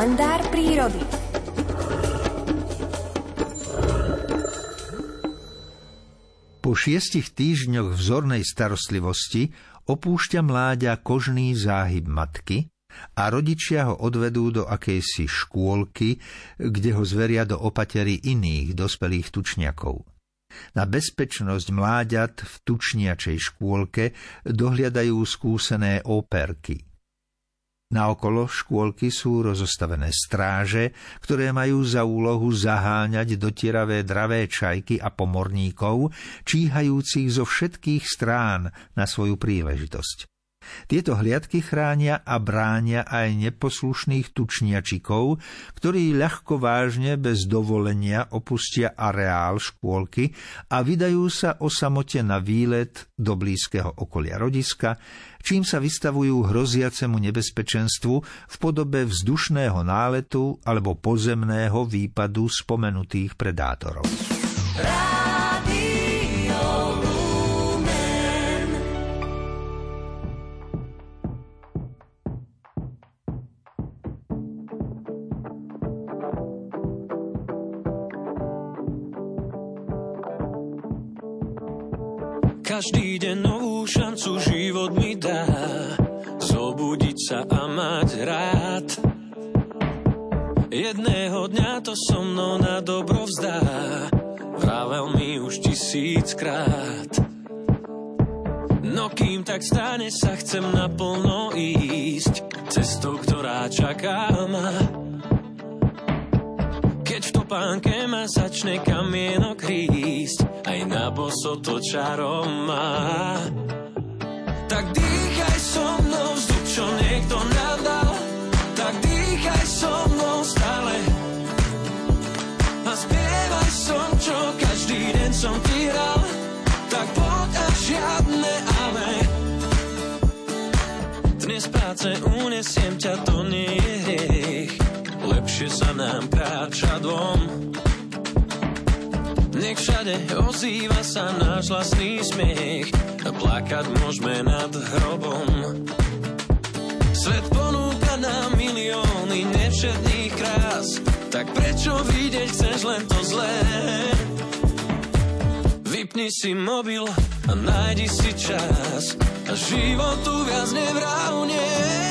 kalendár prírody. Po šiestich týždňoch vzornej starostlivosti opúšťa mláďa kožný záhyb matky a rodičia ho odvedú do akejsi škôlky, kde ho zveria do opatery iných dospelých tučniakov. Na bezpečnosť mláďat v tučniačej škôlke dohliadajú skúsené operky – Naokolo škôlky sú rozostavené stráže, ktoré majú za úlohu zaháňať dotieravé dravé čajky a pomorníkov, číhajúcich zo všetkých strán na svoju príležitosť. Tieto hliadky chránia a bránia aj neposlušných tučniačikov, ktorí ľahko vážne bez dovolenia opustia areál škôlky a vydajú sa o samote na výlet do blízkeho okolia rodiska, čím sa vystavujú hroziacemu nebezpečenstvu v podobe vzdušného náletu alebo pozemného výpadu spomenutých predátorov. Každý deň novú šancu život mi dá. Zobudiť sa a mať rád. Jedného dňa to so mnou na dobro vzdá. Vravel mi už tisíckrát. No kým tak stane sa chcem naplno ísť. Cestou, ktorá čaká ma. Keď v topánke ma začne kamienok rísť, aj na boso to čarom má. Tak dýchaj so mnou vzduch, čo niekto nadal, tak dýchaj so mnou stále. A spievaj som, čo každý deň som ti hral, tak poď a žiadne ale. Dnes práce unesiem ťa, to nie je hriech lepšie sa nám kráča dvom. Nech všade ozýva sa náš vlastný smiech a plakať môžeme nad hrobom. Svet ponúka nám milióny nevšetných krás, tak prečo vidieť chceš len to zlé? Vypni si mobil a nájdi si čas a životu viac nevrávne.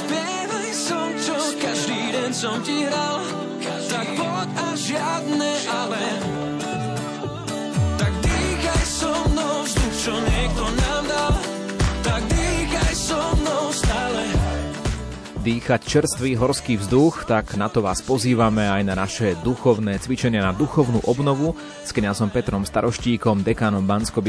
Spievaj som, čo každý deň som ti hral. Tak poď a žiadne dýchať čerstvý horský vzduch, tak na to vás pozývame aj na naše duchovné cvičenia na duchovnú obnovu s kňazom Petrom Staroštíkom, dekánom bansko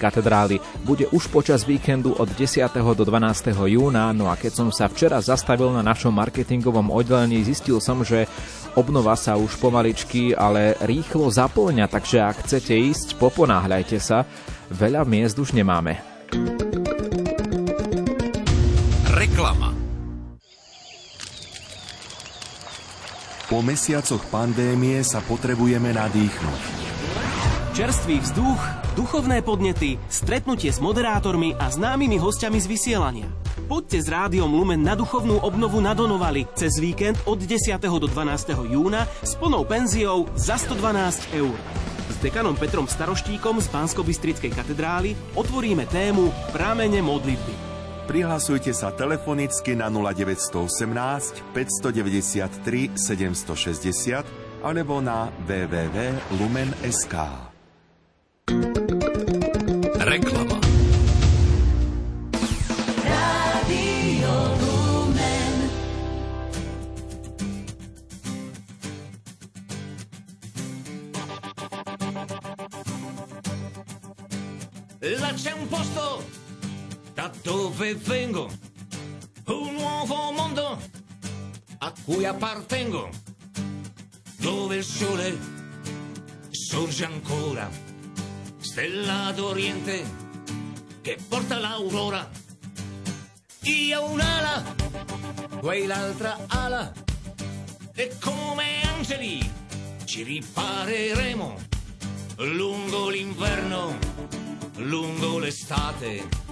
katedrály. Bude už počas víkendu od 10. do 12. júna, no a keď som sa včera zastavil na našom marketingovom oddelení, zistil som, že obnova sa už pomaličky, ale rýchlo zaplňa, takže ak chcete ísť, poponáhľajte sa, veľa miest už nemáme. Po mesiacoch pandémie sa potrebujeme nadýchnuť. Čerstvý vzduch duchovné podnety, stretnutie s moderátormi a známymi hostiami z vysielania. Poďte s rádiom Lumen na duchovnú obnovu na Donovali cez víkend od 10. do 12. júna s plnou penziou za 112 eur. S dekanom Petrom Staroštíkom z bansko katedrály otvoríme tému Prámene modlitby. Prihlasujte sa telefonicky na 0918 593 760 alebo na www.lumen.sk. Reklama. C'è un posto dove vengo, un nuovo mondo a cui appartengo, dove il sole sorge ancora, stella d'Oriente che porta l'aurora. Io un'ala, quell'altra ala, e come angeli ci ripareremo lungo l'inverno, lungo l'estate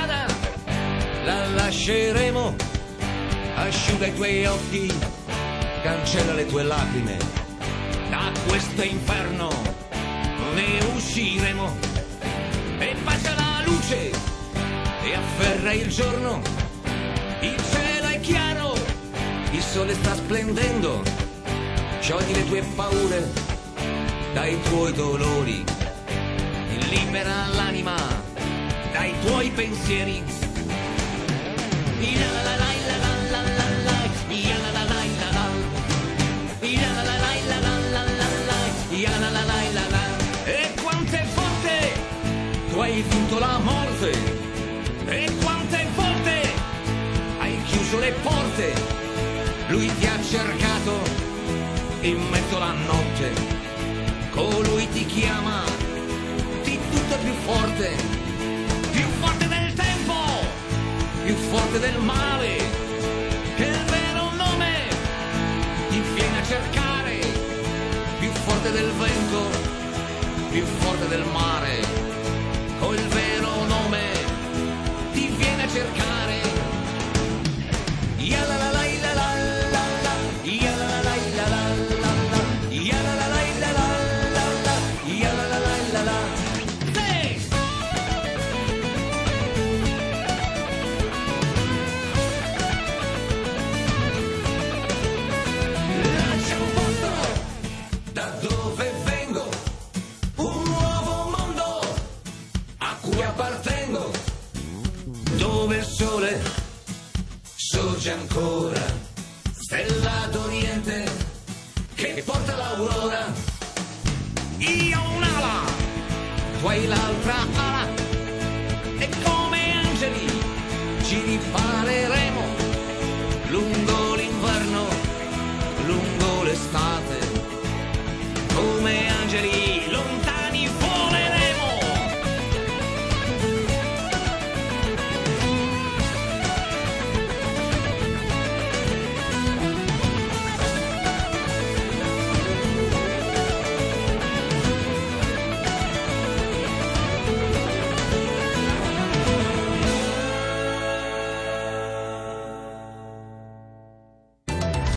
la lasceremo. Asciuga i tuoi occhi, cancella le tue lacrime. Da questo inferno ne usciremo. E bacia la luce e afferra il giorno. Il cielo è chiaro, il sole sta splendendo. Sciogli le tue paure dai tuoi dolori. Libera l'anima dai tuoi pensieri e quante volte tu hai vinto la morte. E quante volte hai chiuso le porte. Lui ti ha cercato in mezzo alla notte. Colui ti chiama di tutto più forte forte del male, che il vero nome ti viene a cercare, più forte del vento, più forte del mare, sorge ancora, stella d'Oriente che porta l'aurora. Io un'ala, tu hai l'altra ala, e come angeli ci lungo